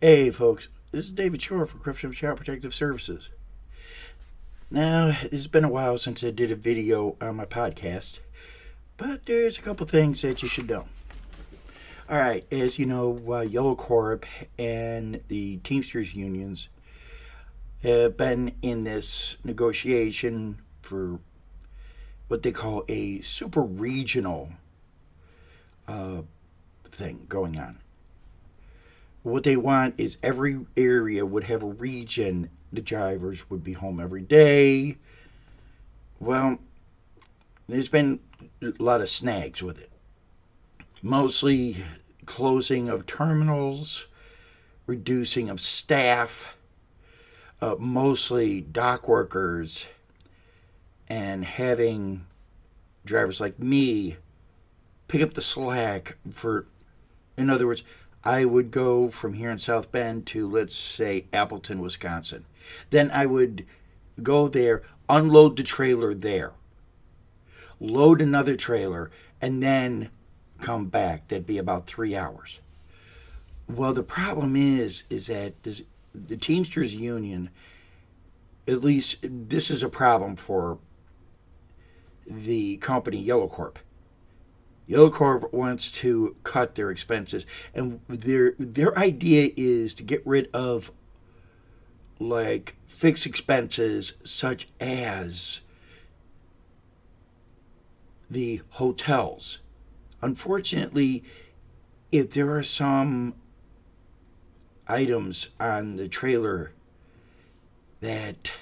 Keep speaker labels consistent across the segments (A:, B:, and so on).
A: Hey, folks, this is David Shore for of Child Protective Services. Now, it's been a while since I did a video on my podcast, but there's a couple things that you should know. All right, as you know, uh, Yellow Corp and the Teamsters unions have been in this negotiation for what they call a super regional uh, thing going on. What they want is every area would have a region. The drivers would be home every day. Well, there's been a lot of snags with it. Mostly closing of terminals, reducing of staff, uh, mostly dock workers, and having drivers like me pick up the slack for, in other words, I would go from here in South Bend to, let's say, Appleton, Wisconsin. Then I would go there, unload the trailer there, load another trailer, and then come back. That'd be about three hours. Well, the problem is, is that the Teamsters Union, at least this is a problem for the company Yellow Corp. Yellow Corp wants to cut their expenses, and their their idea is to get rid of like fixed expenses such as the hotels. Unfortunately, if there are some items on the trailer that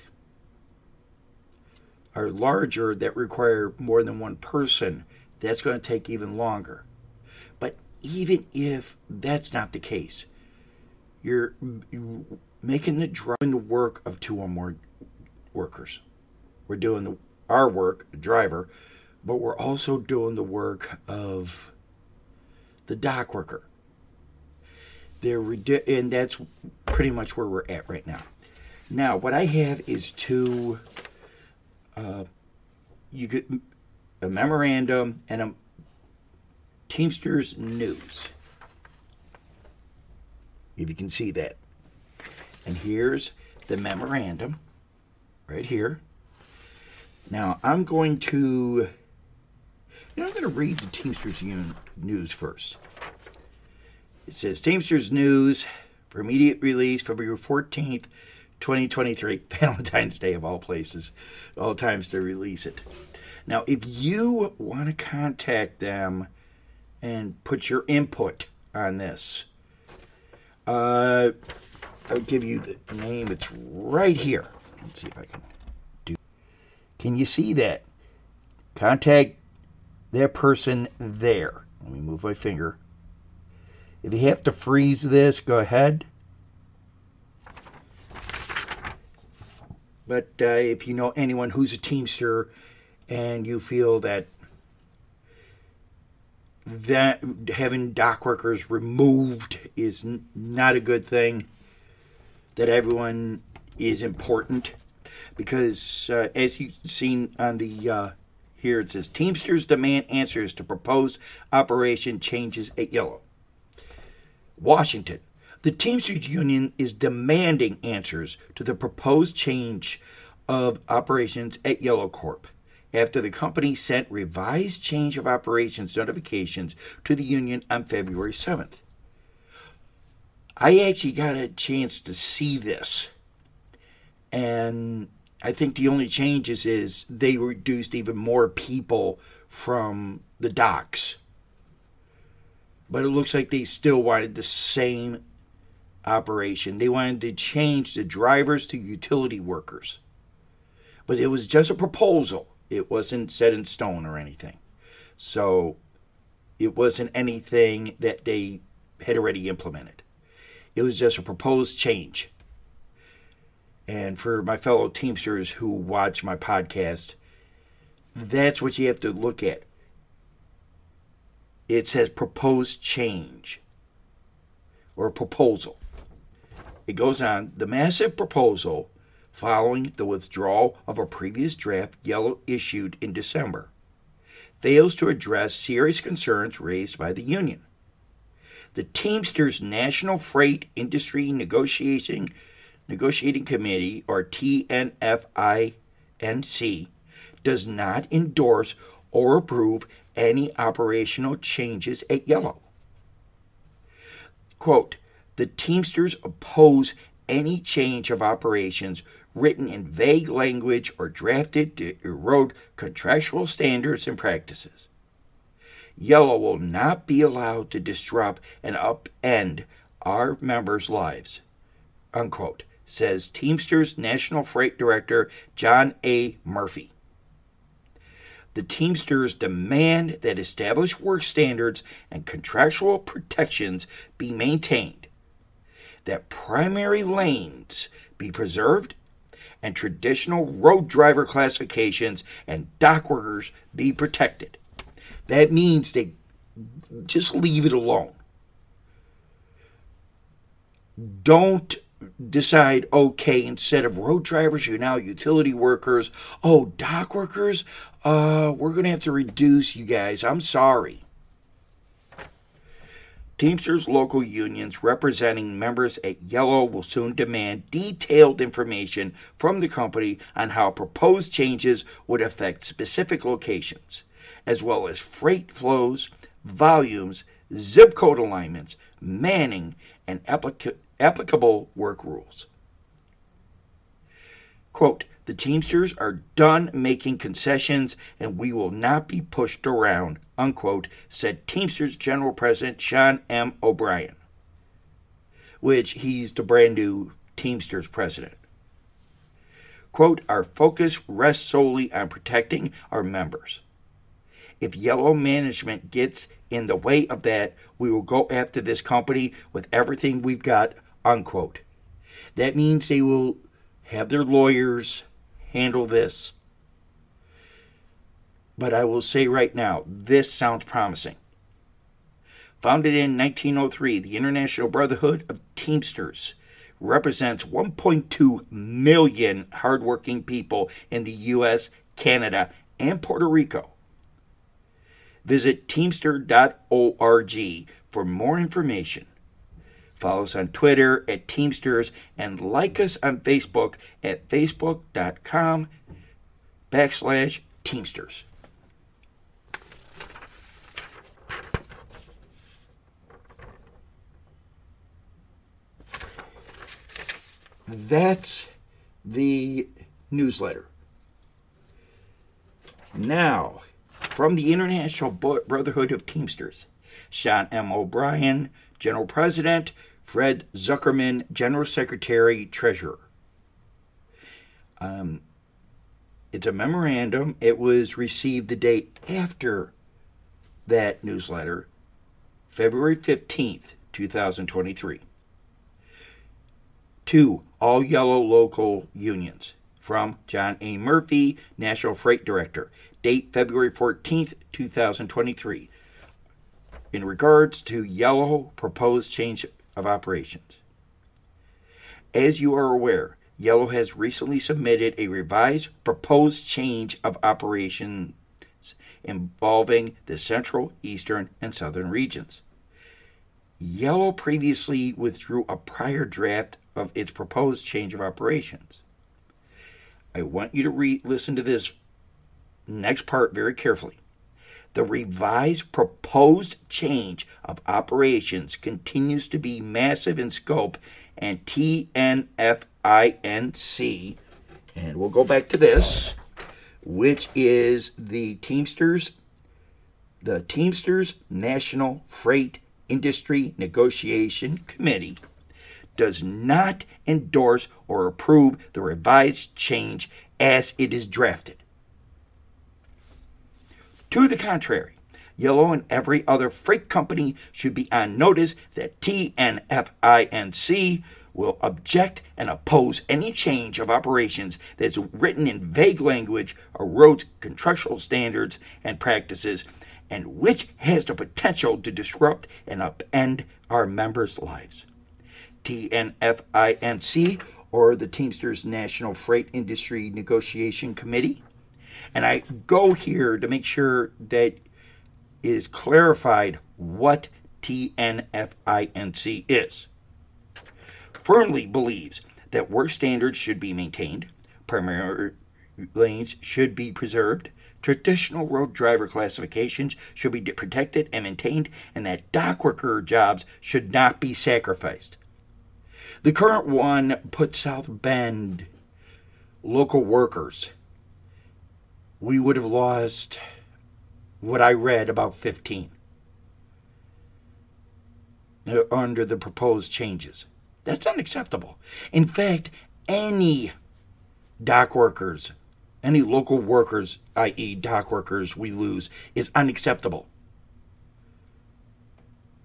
A: are larger that require more than one person, that's going to take even longer. But even if that's not the case, you're making the driving the work of two or more workers. We're doing the, our work, driver, but we're also doing the work of the dock worker. They're and that's pretty much where we're at right now. Now, what I have is two. Uh, you get a memorandum and a Teamsters news. If you can see that. And here's the memorandum right here. Now, I'm going to you know, I'm going to read the Teamsters Union news first. It says Teamsters News for immediate release February 14th, 2023, Valentine's Day of all places, all times to release it. Now, if you want to contact them and put your input on this, uh, I'll give you the name. It's right here. Let's see if I can do. Can you see that? Contact that person there. Let me move my finger. If you have to freeze this, go ahead. But uh, if you know anyone who's a Teamster and you feel that that having dock workers removed is n- not a good thing, that everyone is important, because uh, as you've seen on the uh, here it says Teamsters demand answers to proposed operation changes at Yellow. Washington. The Teamsters Union is demanding answers to the proposed change of operations at Yellow Corp after the company sent revised change of operations notifications to the union on February 7th. I actually got a chance to see this. And I think the only changes is they reduced even more people from the docks. But it looks like they still wanted the same operation. They wanted to change the drivers to utility workers. But it was just a proposal. It wasn't set in stone or anything. So it wasn't anything that they had already implemented. It was just a proposed change. And for my fellow Teamsters who watch my podcast, that's what you have to look at. It says proposed change or proposal. It goes on the massive proposal following the withdrawal of a previous draft yellow issued in December fails to address serious concerns raised by the union. the Teamsters National Freight Industry Negotiation Negotiating Committee, or TNFINC, does not endorse or approve any operational changes at Yellow. Quote, the Teamsters oppose any change of operations written in vague language or drafted to erode contractual standards and practices. Yellow will not be allowed to disrupt and upend our members' lives. Unquote, says Teamsters National Freight Director John A. Murphy. The Teamsters demand that established work standards and contractual protections be maintained, that primary lanes be preserved, and traditional road driver classifications and dock workers be protected. That means they just leave it alone. Don't decide, okay, instead of road drivers, you're now utility workers. Oh, dock workers, uh, we're going to have to reduce you guys. I'm sorry. Teamsters local unions representing members at Yellow will soon demand detailed information from the company on how proposed changes would affect specific locations as well as freight flows, volumes, zip code alignments, manning, and applica- applicable work rules. Quote, the Teamsters are done making concessions and we will not be pushed around, unquote, said Teamsters General President Sean M. O'Brien, which he's the brand new Teamsters president. Quote, our focus rests solely on protecting our members. If yellow management gets in the way of that, we will go after this company with everything we've got, unquote. That means they will have their lawyers handle this. But I will say right now, this sounds promising. Founded in 1903, the International Brotherhood of Teamsters represents 1.2 million hardworking people in the U.S., Canada, and Puerto Rico. Visit teamster.org for more information. Follow us on Twitter at Teamsters and like us on Facebook at facebook.com backslash Teamsters. That's the newsletter. Now, from the International Brotherhood of Teamsters, Sean M. O'Brien, General President, Fred Zuckerman, General Secretary, Treasurer. Um, it's a memorandum. It was received the day after that newsletter, February 15th, 2023. To all yellow local unions from John A. Murphy, National Freight Director. Date February 14th, 2023. In regards to Yellow proposed change of operations. As you are aware, Yellow has recently submitted a revised proposed change of operations involving the central, eastern, and southern regions. Yellow previously withdrew a prior draft of its proposed change of operations. I want you to re- listen to this next part very carefully. The revised proposed change of operations continues to be massive in scope, and TNFINC, and we'll go back to this, which is the Teamsters, the Teamsters National Freight Industry Negotiation Committee does not endorse or approve the revised change as it is drafted. To the contrary, Yellow and every other freight company should be on notice that TNFINC will object and oppose any change of operations that is written in vague language, erodes contractual standards and practices, and which has the potential to disrupt and upend our members' lives. TNFINC, or the Teamsters National Freight Industry Negotiation Committee. And I go here to make sure that is clarified what TNFINC is. Firmly believes that work standards should be maintained, primary lanes should be preserved, traditional road driver classifications should be protected and maintained, and that dock worker jobs should not be sacrificed. The current one puts South Bend local workers. We would have lost what I read about 15 under the proposed changes. That's unacceptable. In fact, any dock workers, any local workers, i.e., dock workers, we lose is unacceptable.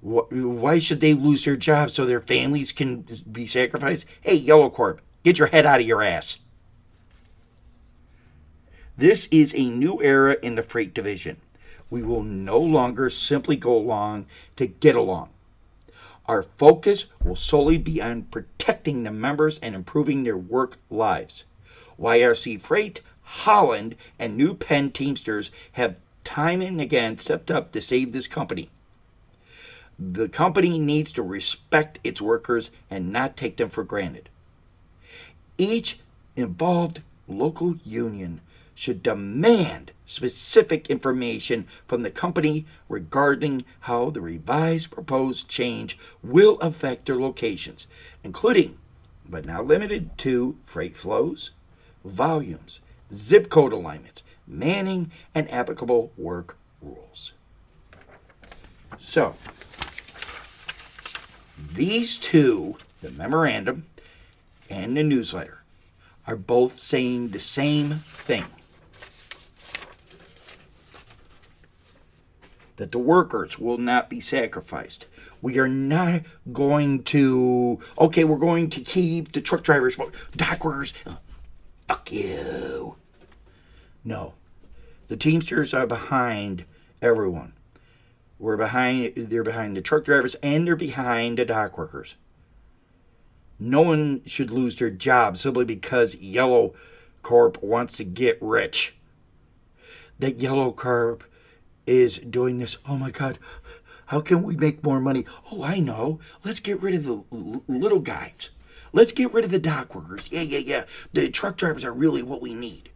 A: Why should they lose their jobs so their families can be sacrificed? Hey, Yellow Corp, get your head out of your ass. This is a new era in the freight division. We will no longer simply go along to get along. Our focus will solely be on protecting the members and improving their work lives. YRC Freight, Holland, and New Penn Teamsters have time and again stepped up to save this company. The company needs to respect its workers and not take them for granted. Each involved local union should demand specific information from the company regarding how the revised proposed change will affect their locations, including, but not limited to, freight flows, volumes, zip code alignments, manning, and applicable work rules. So, these two, the memorandum and the newsletter, are both saying the same thing. That the workers will not be sacrificed. We are not going to, okay, we're going to keep the truck drivers, dock workers. Fuck you. No. The Teamsters are behind everyone. We're behind, they're behind the truck drivers and they're behind the dock workers. No one should lose their job simply because Yellow Corp wants to get rich. That Yellow Corp is doing this. Oh my God, how can we make more money? Oh, I know. Let's get rid of the little guys. Let's get rid of the dock workers. Yeah, yeah, yeah. The truck drivers are really what we need.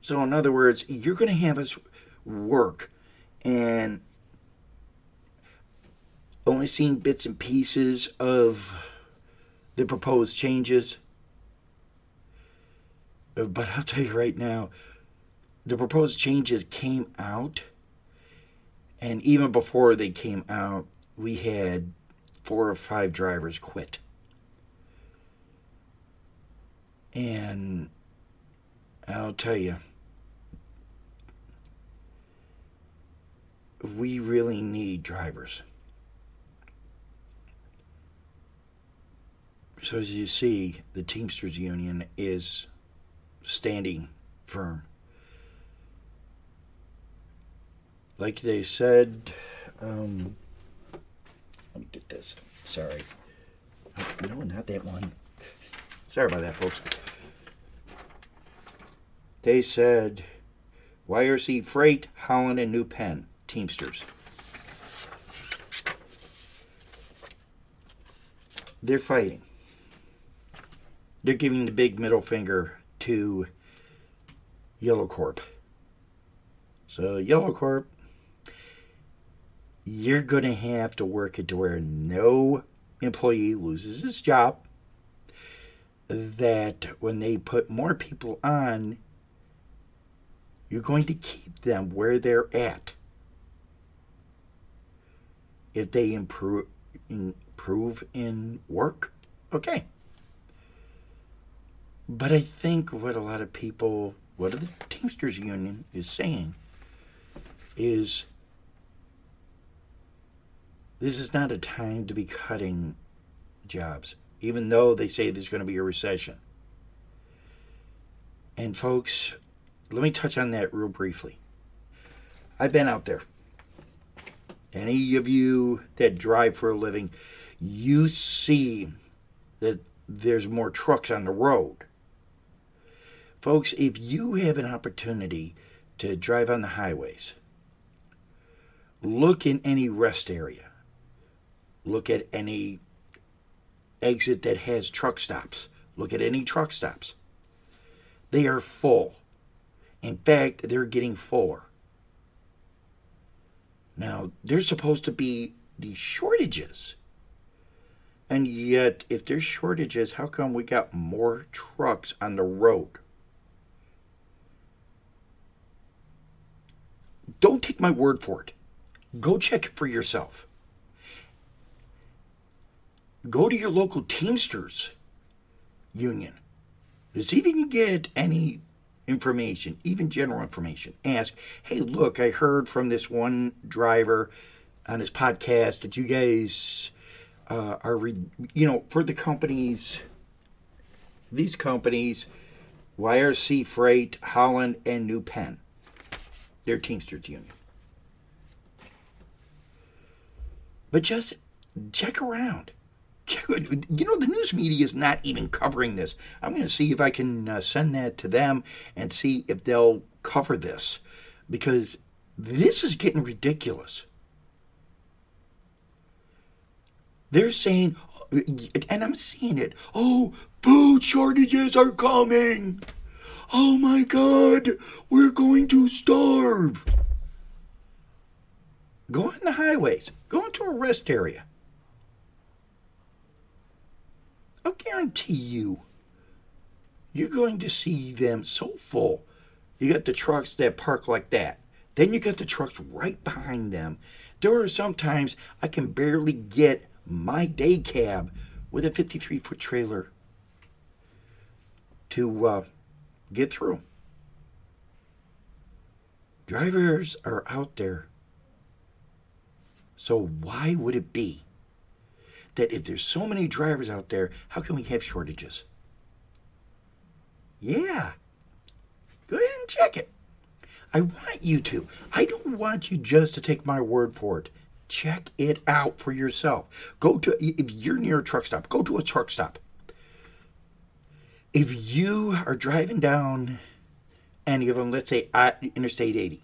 A: So, in other words, you're going to have us work and only seeing bits and pieces of the proposed changes. But I'll tell you right now, the proposed changes came out and even before they came out, we had four or five drivers quit. And I'll tell you, we really need drivers. So, as you see, the Teamsters Union is standing firm. Like they said, um, let me get this. Sorry. No, not that one. Sorry about that, folks. They said YRC Freight, Holland, and New Penn, Teamsters. They're fighting. They're giving the big middle finger to Yellow Corp. So, Yellow Corp, you're going to have to work it to where no employee loses his job. That when they put more people on, you're going to keep them where they're at. If they improve, improve in work, okay. But I think what a lot of people, what the Teamsters Union is saying, is this is not a time to be cutting jobs, even though they say there's going to be a recession. And, folks, let me touch on that real briefly. I've been out there. Any of you that drive for a living, you see that there's more trucks on the road. Folks, if you have an opportunity to drive on the highways, look in any rest area Look at any exit that has truck stops. Look at any truck stops. They are full. In fact, they're getting fuller. Now, there's supposed to be these shortages. And yet, if there's shortages, how come we got more trucks on the road? Don't take my word for it. Go check it for yourself. Go to your local Teamsters union see if you can get any information, even general information. Ask, hey, look, I heard from this one driver on his podcast that you guys uh, are, re- you know, for the companies, these companies, YRC Freight, Holland, and New Penn, their Teamsters Union. But just check around. You know, the news media is not even covering this. I'm going to see if I can uh, send that to them and see if they'll cover this because this is getting ridiculous. They're saying, and I'm seeing it, oh, food shortages are coming. Oh my God, we're going to starve. Go on the highways, go into a rest area. I'll guarantee you, you're going to see them so full. You got the trucks that park like that. Then you got the trucks right behind them. There are sometimes I can barely get my day cab with a 53 foot trailer to uh, get through. Drivers are out there. So, why would it be that if there's so many drivers out there, how can we have shortages? Yeah. Go ahead and check it. I want you to. I don't want you just to take my word for it. Check it out for yourself. Go to, if you're near a truck stop, go to a truck stop. If you are driving down any of them, let's say Interstate 80,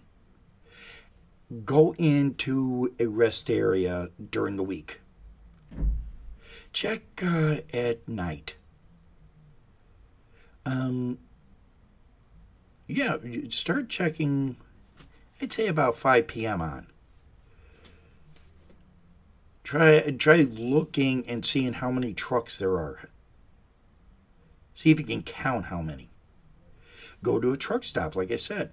A: go into a rest area during the week. Check uh, at night. Um, yeah, start checking, I'd say about 5 p.m. on. Try try looking and seeing how many trucks there are. See if you can count how many. Go to a truck stop, like I said.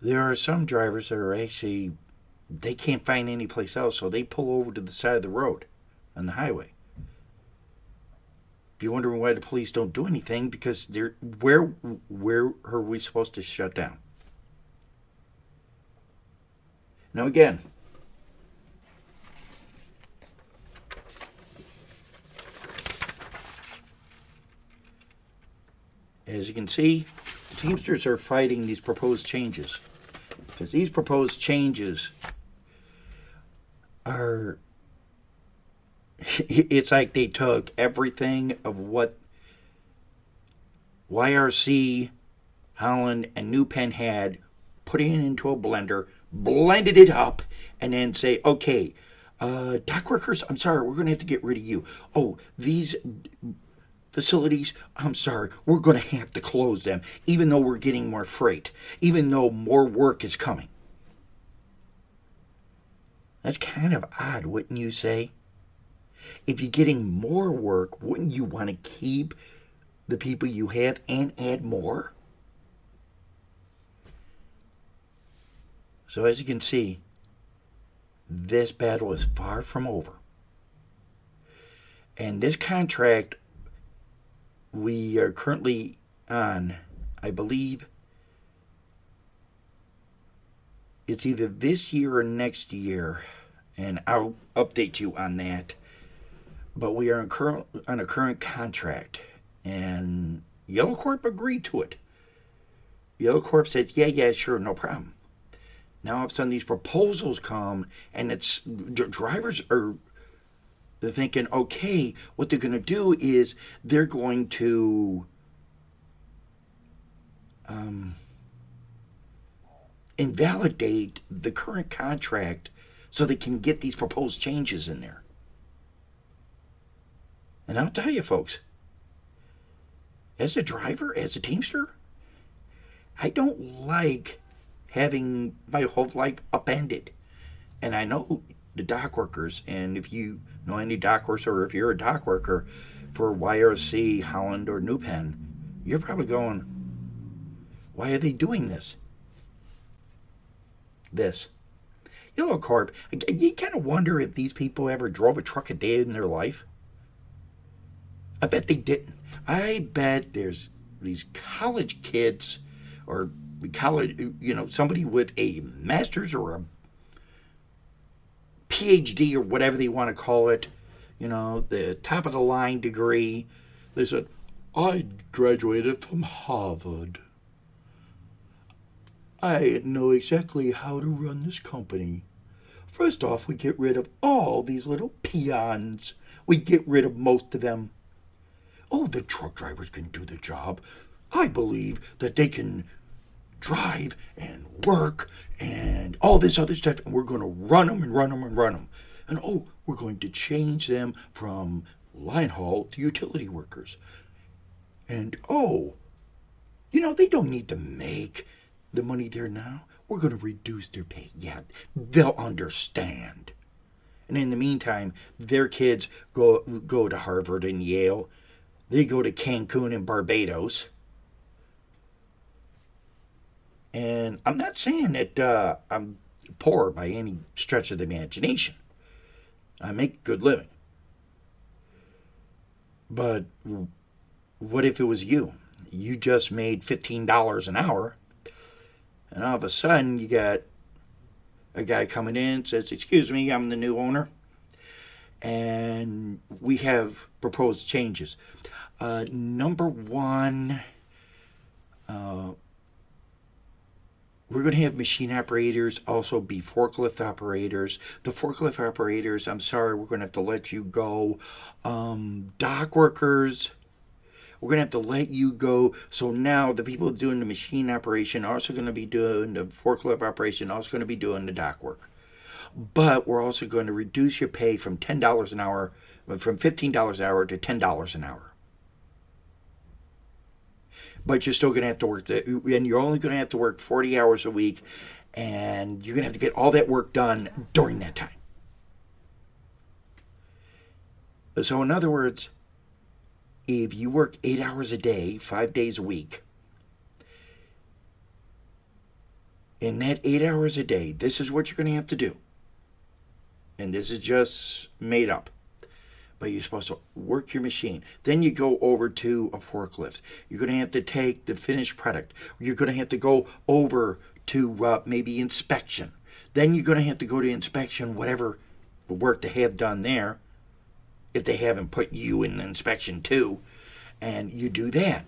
A: There are some drivers that are actually they can't find any place else, so they pull over to the side of the road on the highway. If you're wondering why the police don't do anything, because they're where where are we supposed to shut down? Now again, As you can see, the Teamsters are fighting these proposed changes. Because these proposed changes are. It's like they took everything of what YRC, Holland, and New Penn had, put it into a blender, blended it up, and then say, okay, uh, dock workers, I'm sorry, we're going to have to get rid of you. Oh, these facilities, I'm sorry, we're going to have to close them, even though we're getting more freight, even though more work is coming. That's kind of odd, wouldn't you say? If you're getting more work, wouldn't you want to keep the people you have and add more? So, as you can see, this battle is far from over. And this contract we are currently on, I believe, it's either this year or next year, and I'll update you on that. But we are current, on a current contract, and Yellow Corp agreed to it. Yellow Corp said, "Yeah, yeah, sure, no problem." Now all of a sudden these proposals come, and it's drivers are they're thinking, okay, what they're going to do is they're going to um, invalidate the current contract so they can get these proposed changes in there. And I'll tell you, folks, as a driver, as a Teamster, I don't like having my whole life upended. And I know the dock workers, and if you know any dock workers or if you're a dock worker for YRC, Holland, or New Penn, you're probably going, why are they doing this? This. Yellow Corp, you kind of wonder if these people ever drove a truck a day in their life. I bet they didn't. I bet there's these college kids or college, you know, somebody with a master's or a PhD or whatever they want to call it, you know, the top of the line degree. They said, I graduated from Harvard. I know exactly how to run this company. First off, we get rid of all these little peons. We get rid of most of them. Oh, the truck drivers can do the job. I believe that they can drive and work and all this other stuff, and we're going to run them and run them and run them. And oh, we're going to change them from line haul to utility workers. And oh, you know, they don't need to make the money there now. We're going to reduce their pay. Yeah, they'll understand. And in the meantime, their kids go go to Harvard and Yale. They go to Cancun and Barbados and I'm not saying that uh, I'm poor by any stretch of the imagination. I make good living. But what if it was you? You just made $15 an hour, and all of a sudden you got a guy coming in says, Excuse me, I'm the new owner, and we have proposed changes. Uh, number one, uh, we're going to have machine operators also be forklift operators. The forklift operators, I'm sorry, we're going to have to let you go. Um, dock workers, we're going to have to let you go. So now the people doing the machine operation are also going to be doing the forklift operation, also going to be doing the dock work. But we're also going to reduce your pay from $10 an hour, from $15 an hour to $10 an hour but you're still going to have to work, the, and you're only going to have to work 40 hours a week, and you're going to have to get all that work done during that time. So, in other words, if you work eight hours a day, five days a week, in that eight hours a day, this is what you're going to have to do. And this is just made up but you're supposed to work your machine. Then you go over to a forklift. You're going to have to take the finished product. You're going to have to go over to uh, maybe inspection. Then you're going to have to go to inspection, whatever work they have done there, if they haven't put you in inspection too, and you do that.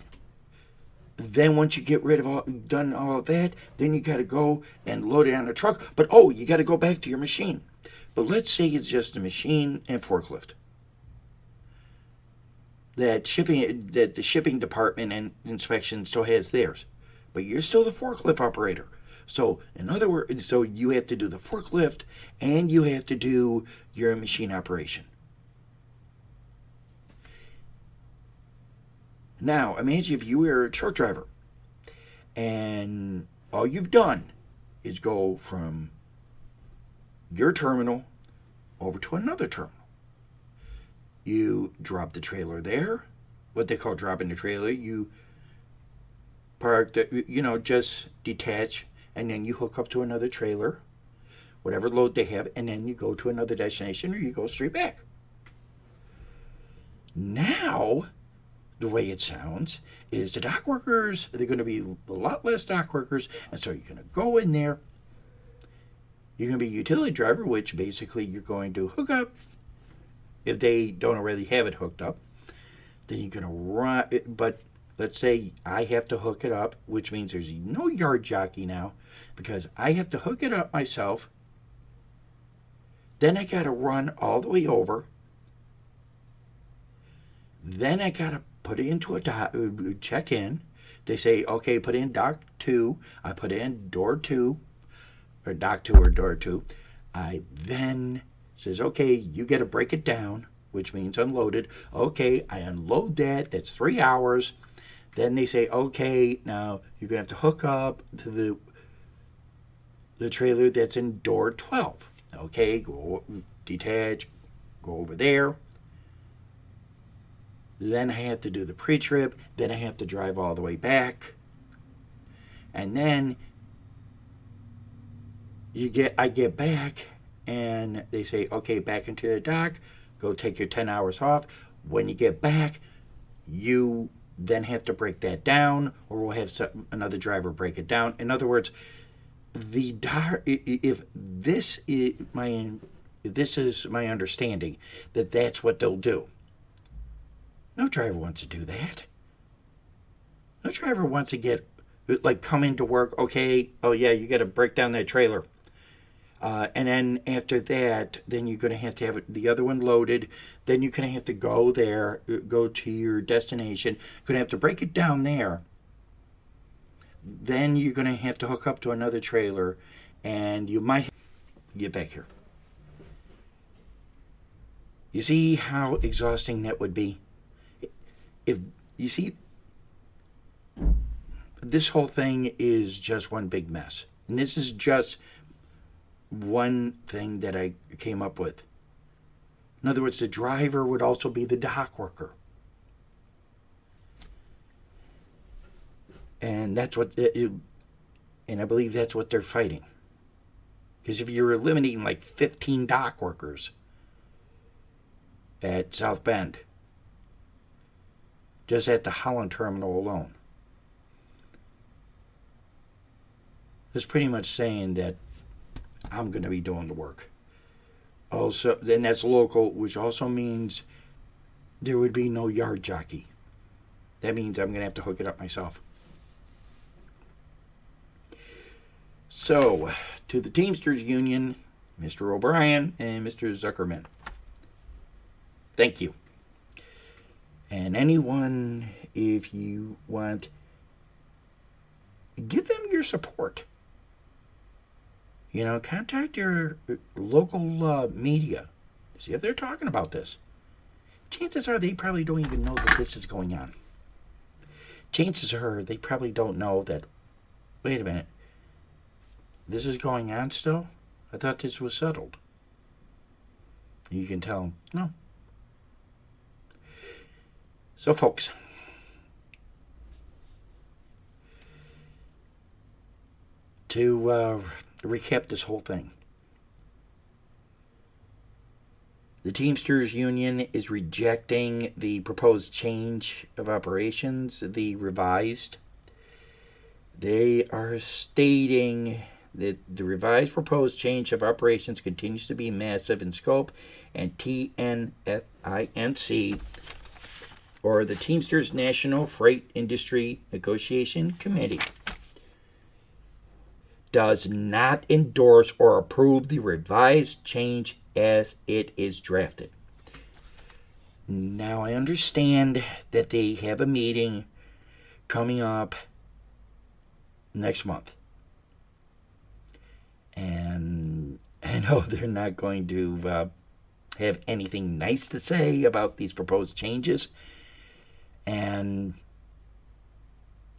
A: Then once you get rid of all, done all that, then you got to go and load it on a truck. But oh, you got to go back to your machine. But let's say it's just a machine and forklift that shipping that the shipping department and inspection still has theirs, but you're still the forklift operator. So in other words, so you have to do the forklift and you have to do your machine operation. Now imagine if you were a truck driver and all you've done is go from your terminal over to another terminal you drop the trailer there, what they call dropping the trailer. You park, the, you know, just detach, and then you hook up to another trailer, whatever load they have, and then you go to another destination or you go straight back. Now, the way it sounds is the dock workers, they're going to be a lot less dock workers, and so you're going to go in there. You're going to be a utility driver, which basically you're going to hook up, if they don't already have it hooked up, then you're going to run. Eh, but let's say I have to hook it up, which means there's no yard jockey now because I have to hook it up myself. Then I got to run all the way over. Then I got to put it into a dock, uh, check in. They say, okay, put in dock two. I put in door two, or dock two or door two. I then says, okay, you got to break it down, which means unloaded. Okay, I unload that. That's three hours. Then they say, okay, now you're gonna have to hook up to the the trailer that's in door 12. Okay, go detach, go over there. Then I have to do the pre-trip. Then I have to drive all the way back. And then you get I get back and they say, okay, back into the dock, go take your 10 hours off. When you get back, you then have to break that down, or we'll have some, another driver break it down. In other words, the if this is my if this is my understanding that that's what they'll do. No driver wants to do that. No driver wants to get like come into work. Okay, oh yeah, you got to break down that trailer. Uh, and then after that, then you're going to have to have the other one loaded. Then you're going to have to go there, go to your destination. You're going to have to break it down there. Then you're going to have to hook up to another trailer, and you might get back here. You see how exhausting that would be? If you see, this whole thing is just one big mess. And this is just one thing that I came up with. In other words, the driver would also be the dock worker. And that's what, it, and I believe that's what they're fighting. Because if you're eliminating like 15 dock workers at South Bend, just at the Holland terminal alone, that's pretty much saying that I'm going to be doing the work. Also, then that's local, which also means there would be no yard jockey. That means I'm going to have to hook it up myself. So, to the Teamsters Union, Mr. O'Brien and Mr. Zuckerman, thank you. And anyone, if you want, give them your support. You know, contact your local uh, media. See if they're talking about this. Chances are they probably don't even know that this is going on. Chances are they probably don't know that, wait a minute, this is going on still? I thought this was settled. You can tell them, no. So, folks, to uh, recap this whole thing. The Teamsters Union is rejecting the proposed change of operations, the revised. They are stating that the revised proposed change of operations continues to be massive in scope, and TNFINC, or the Teamsters National Freight Industry Negotiation Committee, does not endorse or approve the revised change as it is drafted. Now, I understand that they have a meeting coming up next month. And I know they're not going to uh, have anything nice to say about these proposed changes. And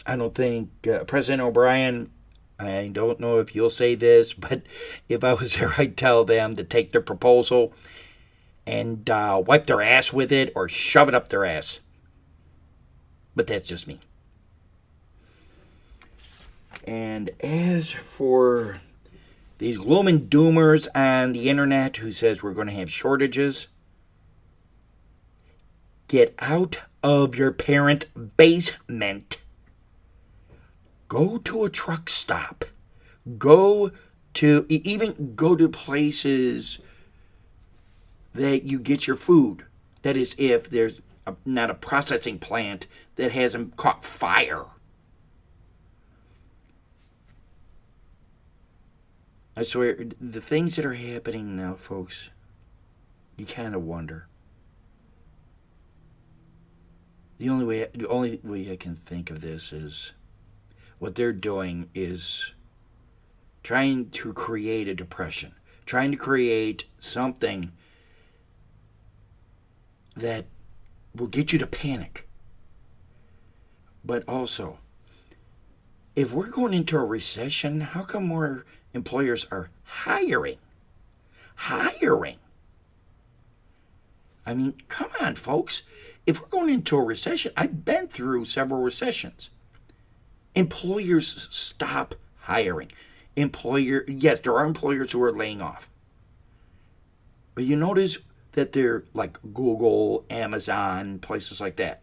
A: I don't think uh, President O'Brien I don't know if you'll say this, but if I was there, I'd tell them to take their proposal and uh, wipe their ass with it or shove it up their ass. But that's just me. And as for these gloom and doomers on the internet who says we're going to have shortages, get out of your parent basement Go to a truck stop. Go to even go to places that you get your food. That is, if there's a, not a processing plant that hasn't caught fire. I swear, the things that are happening now, folks, you kind of wonder. The only way, the only way I can think of this is what they're doing is trying to create a depression. trying to create something that will get you to panic. But also, if we're going into a recession, how come more employers are hiring? Hiring. I mean, come on, folks. If we're going into a recession, I've been through several recessions. Employers stop hiring. Employer, yes, there are employers who are laying off. But you notice that they're like Google, Amazon, places like that.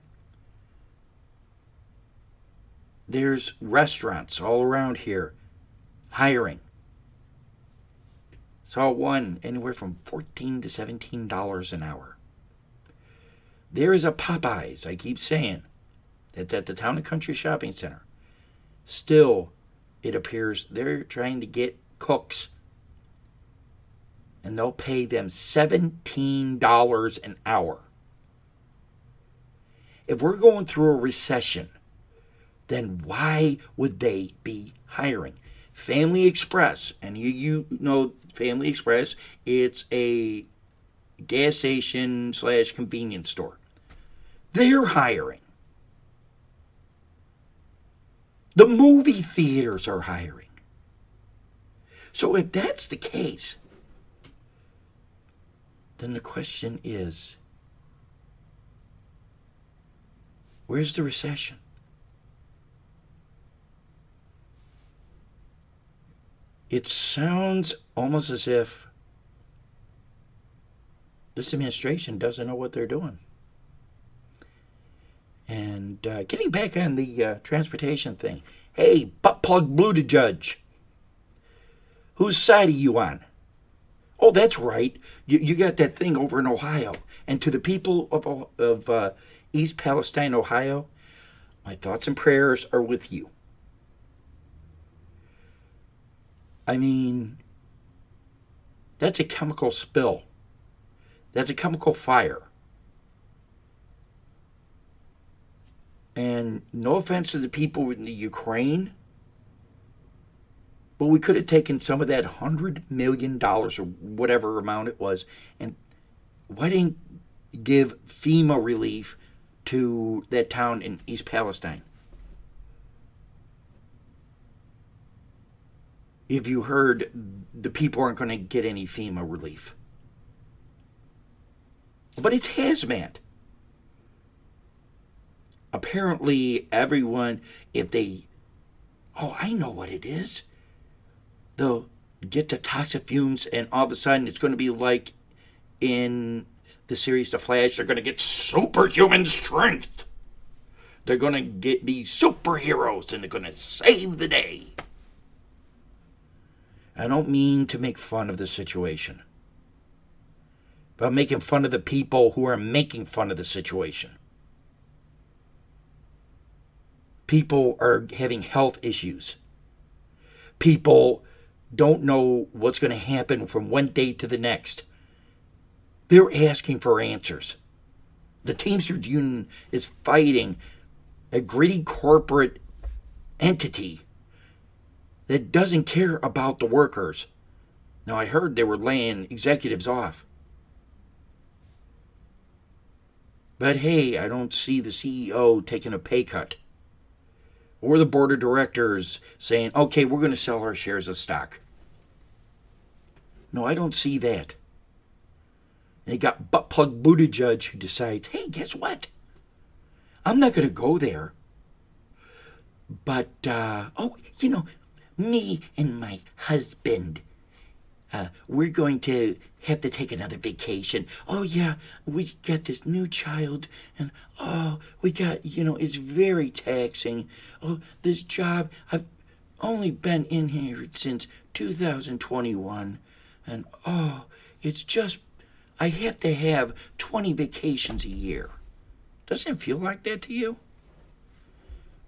A: There's restaurants all around here hiring. Saw one anywhere from 14 to $17 an hour. There is a Popeyes, I keep saying, that's at the Town and Country Shopping Center. Still, it appears they're trying to get cooks and they'll pay them $17 an hour. If we're going through a recession, then why would they be hiring? Family Express, and you, you know Family Express, it's a gas station slash convenience store. They're hiring. The movie theaters are hiring. So if that's the case, then the question is where's the recession? It sounds almost as if this administration doesn't know what they're doing. And uh, getting back on the uh, transportation thing, hey, butt plug blue to judge. whose side are you on? Oh, that's right. You, you got that thing over in Ohio. And to the people of, of uh, East Palestine, Ohio, my thoughts and prayers are with you. I mean, that's a chemical spill. That's a chemical fire. And no offense to the people in the Ukraine, but we could have taken some of that hundred million dollars or whatever amount it was, and why didn't give FEMA relief to that town in East Palestine? If you heard the people aren't going to get any FEMA relief. But it's hazmat. Apparently, everyone, if they, oh, I know what it is they'll get the toxic fumes, and all of a sudden it's going to be like in the series The Flash, they're going to get superhuman strength. They're going to get be superheroes and they're going to save the day. I don't mean to make fun of the situation, but I'm making fun of the people who are making fun of the situation. People are having health issues. People don't know what's going to happen from one day to the next. They're asking for answers. The Teamsters Union is fighting a greedy corporate entity that doesn't care about the workers. Now, I heard they were laying executives off. But hey, I don't see the CEO taking a pay cut or the board of directors saying, okay, we're going to sell our shares of stock. No, I don't see that. And you got butt plug Judge who decides, hey, guess what? I'm not going to go there. But, uh, oh, you know, me and my husband, uh, we're going to have to take another vacation. Oh, yeah, we got this new child, and oh, we got, you know, it's very taxing. Oh, this job, I've only been in here since 2021, and oh, it's just, I have to have 20 vacations a year. Doesn't it feel like that to you?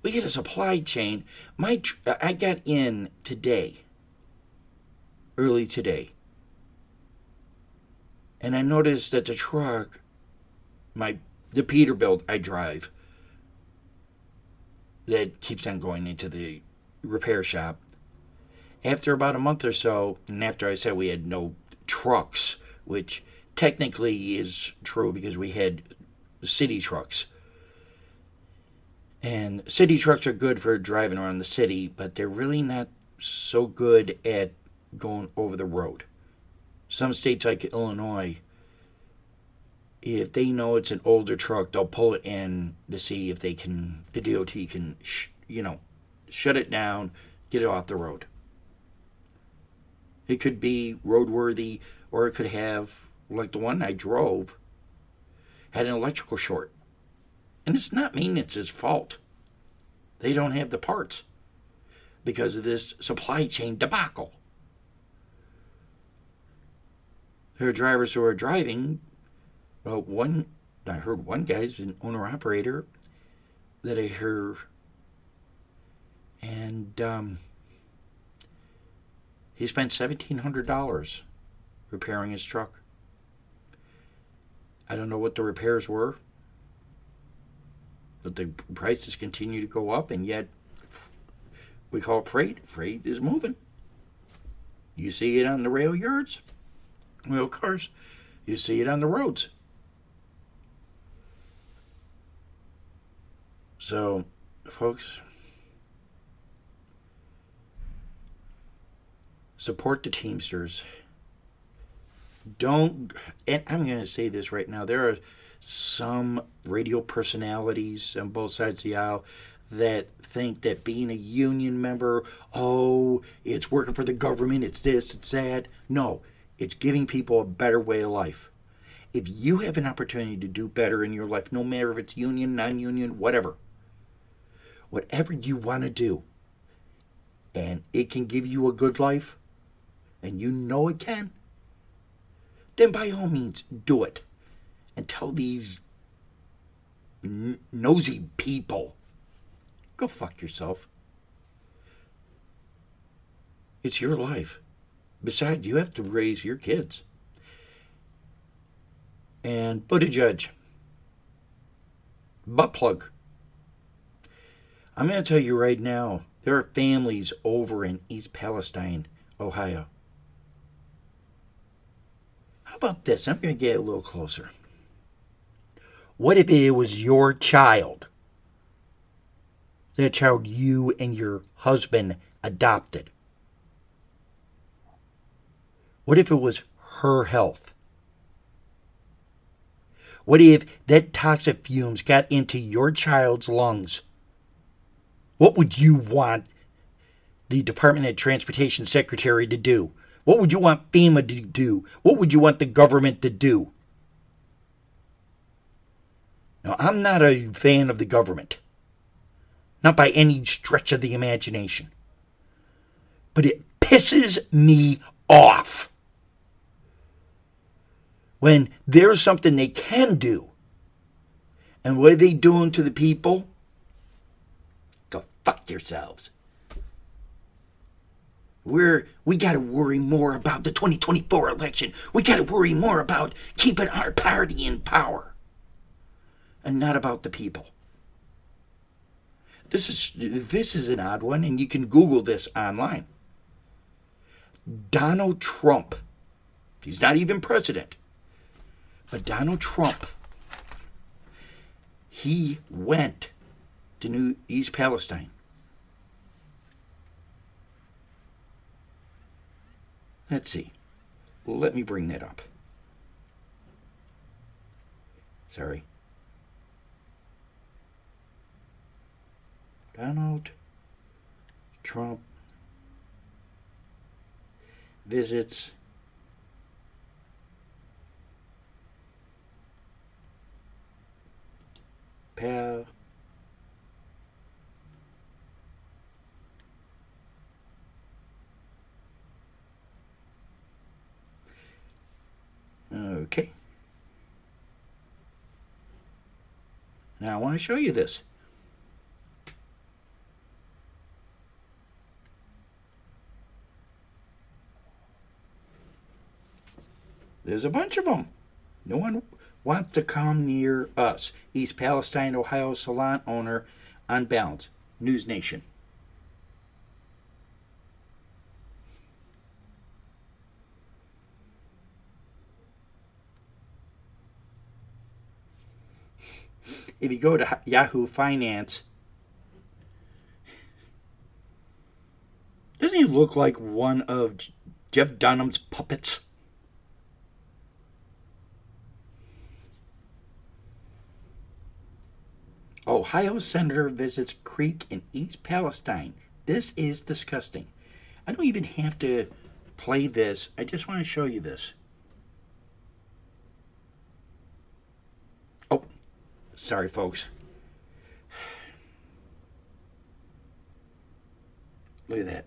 A: We get a supply chain. My, I got in today early today. And I noticed that the truck, my the Peterbilt I drive, that keeps on going into the repair shop. After about a month or so, and after I said we had no trucks, which technically is true because we had city trucks. And city trucks are good for driving around the city, but they're really not so good at going over the road. Some states like Illinois, if they know it's an older truck, they'll pull it in to see if they can, the DOT can, sh- you know, shut it down, get it off the road. It could be roadworthy, or it could have, like the one I drove, had an electrical short. And it's not maintenance's fault. They don't have the parts because of this supply chain debacle. There are drivers who are driving. Well, one, I heard one guy's an owner operator that I heard, and um, he spent $1,700 repairing his truck. I don't know what the repairs were, but the prices continue to go up, and yet we call it freight. Freight is moving. You see it on the rail yards, rail course, You see it on the roads. So, folks, support the Teamsters. Don't, and I'm going to say this right now. There are some radio personalities on both sides of the aisle that think that being a union member, oh, it's working for the government, it's this, it's that. No, it's giving people a better way of life. If you have an opportunity to do better in your life, no matter if it's union, non union, whatever, whatever you want to do, and it can give you a good life, and you know it can, then by all means do it. And tell these n- nosy people go fuck yourself. It's your life. Besides, you have to raise your kids. And Buttigieg, butt plug. I'm going to tell you right now, there are families over in East Palestine, Ohio. How about this? I'm going to get a little closer. What if it was your child? That child you and your husband adopted? What if it was her health? What if that toxic fumes got into your child's lungs? What would you want the Department of Transportation Secretary to do? What would you want FEMA to do? What would you want the government to do? Now, I'm not a fan of the government, not by any stretch of the imagination, but it pisses me off when there's something they can do. And what are they doing to the people? Go fuck yourselves. We're we got to worry more about the 2024 election. We got to worry more about keeping our party in power and not about the people. This is this is an odd one and you can google this online. Donald Trump. He's not even president. But Donald Trump he went to New East Palestine Let's see. Let me bring that up. Sorry. Donald Trump visits Pal Okay. Now I want to show you this. There's a bunch of them. No one wants to come near us. East Palestine, Ohio salon owner on balance. News Nation. If you go to Yahoo Finance, doesn't he look like one of Jeff Dunham's puppets? Ohio senator visits creek in East Palestine. This is disgusting. I don't even have to play this. I just want to show you this. Oh, sorry, folks. Look at that.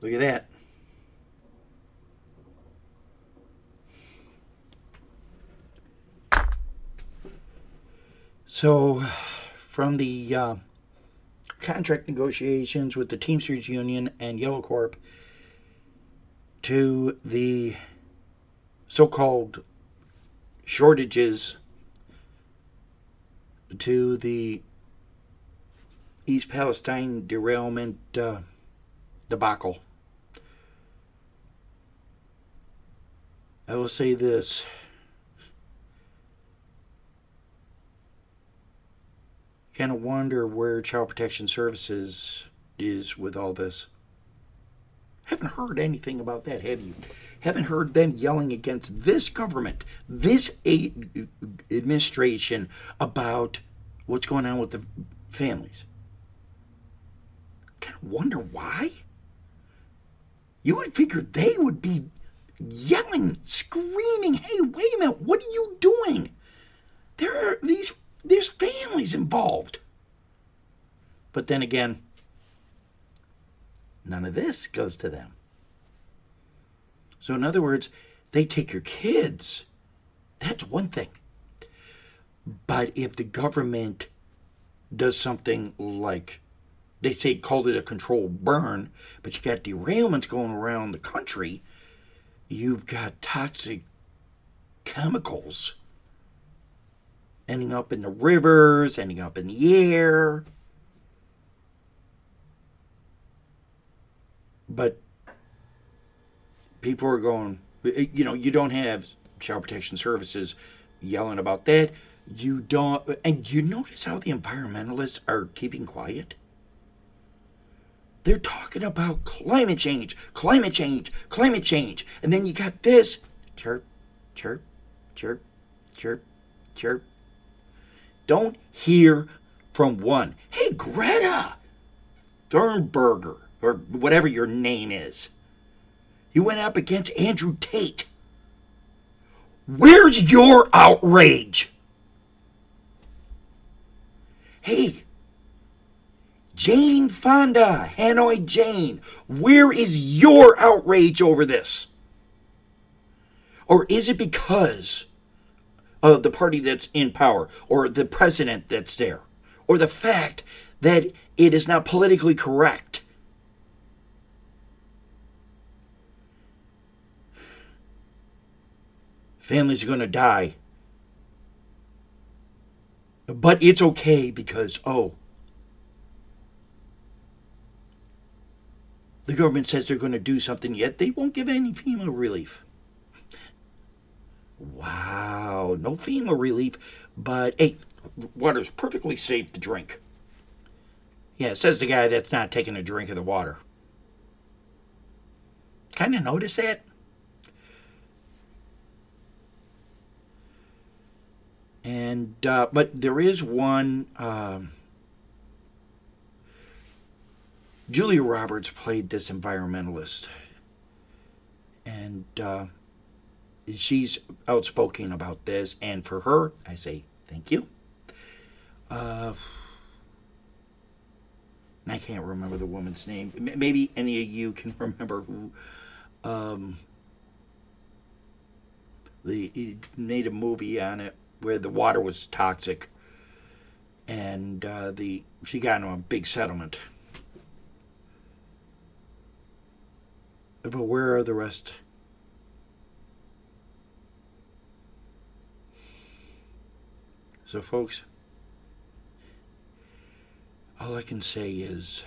A: Look at that. So, from the uh, contract negotiations with the Teamsters Union and Yellow Corp to the so called shortages to the East Palestine derailment uh, debacle. I will say this. kind of wonder where Child Protection Services is with all this. Haven't heard anything about that, have you? Haven't heard them yelling against this government, this administration about what's going on with the families. Kind of wonder why. You would figure they would be yelling, screaming, "Hey, wait a minute! What are you doing? There are these there's families involved. But then again, none of this goes to them. So, in other words, they take your kids. That's one thing. But if the government does something like they say called it a controlled burn, but you got derailments going around the country, you've got toxic chemicals ending up in the rivers, ending up in the air. But people are going, eh, you know, you don't have child protection services yelling about that. You don't, and you notice how the environmentalists are keeping quiet? They're talking about climate change, climate change, climate change. And then you got this chirp, chirp, chirp, chirp, chirp, don't hear from one. Hey, Greta Thunberg, or whatever your name is. You went up against Andrew Tate. Where's your outrage? Hey, Jane Fonda, Hanoi Jane, where is your outrage over this? Or is it because of the party that's in power or the president that's there or the fact that it is not politically correct. Families are going to die. But it's okay because, oh, the government says they're going to do something, yet they won't give any FEMA relief. Wow, no FEMA relief, but hey, water's perfectly safe to drink. Yeah, says the guy that's not taking a drink of the water. Kind of notice that? And uh, but there is one. Um, Julia Roberts played this environmentalist, and uh, she's outspoken about this, and for her, I say thank you. Uh, I can't remember the woman's name. Maybe any of you can remember who. Um, the made a movie on it where the water was toxic, and uh, the she got into a big settlement. But where are the rest? So, folks, all I can say is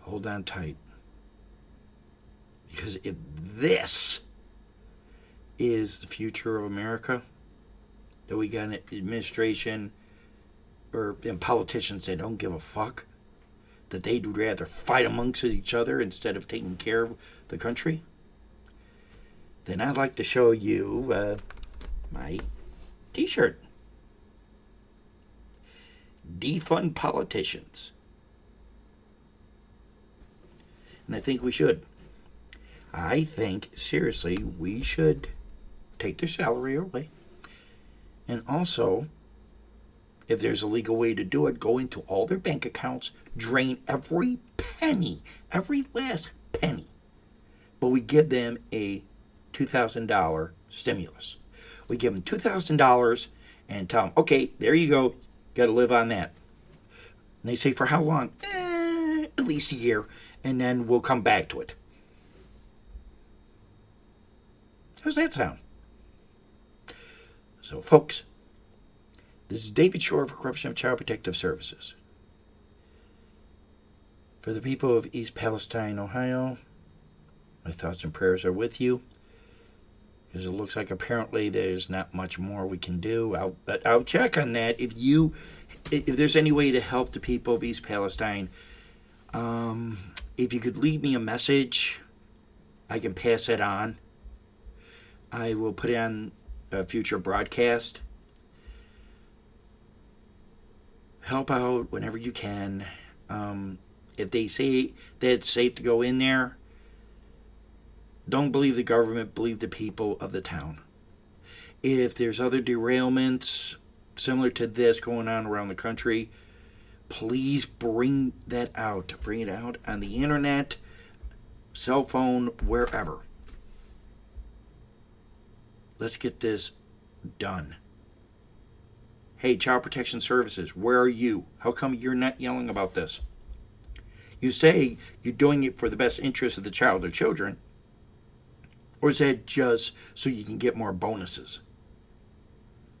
A: hold on tight. Because if this is the future of America. That we got an administration or and politicians that don't give a fuck. That they'd rather fight amongst each other instead of taking care of the country. Then I'd like to show you uh, my t shirt. Defund politicians. And I think we should. I think, seriously, we should take their salary away. And also, if there's a legal way to do it, go into all their bank accounts, drain every penny, every last penny. But we give them a $2,000 stimulus. We give them $2,000 and tell them, okay, there you go, got to live on that. And they say, for how long? Eh, at least a year, and then we'll come back to it. How's that sound? So, folks, this is David Shore for Corruption of Child Protective Services. For the people of East Palestine, Ohio, my thoughts and prayers are with you. Because it looks like apparently there's not much more we can do. I'll, I'll check on that. If you, if there's any way to help the people of East Palestine, um, if you could leave me a message, I can pass it on. I will put it on a future broadcast. Help out whenever you can. Um, if they say that it's safe to go in there, don't believe the government, believe the people of the town. If there's other derailments similar to this going on around the country, please bring that out. Bring it out on the internet, cell phone, wherever. Let's get this done. Hey, Child Protection Services, where are you? How come you're not yelling about this? You say you're doing it for the best interest of the child or children, or is that just so you can get more bonuses?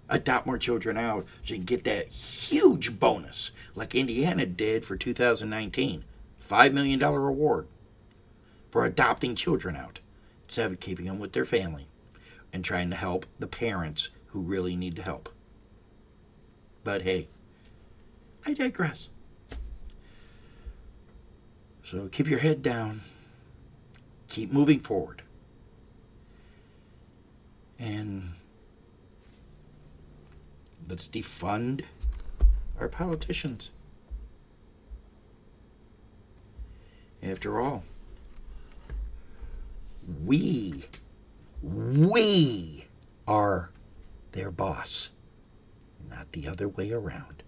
A: Adopt more children out so you can get that huge bonus like Indiana did for 2019. $5 million reward for adopting children out instead of keeping them with their family and trying to help the parents who really need the help. But hey, I digress. So keep your head down, keep moving forward. And let's defund our politicians. After all, we, we are their boss, not the other way around.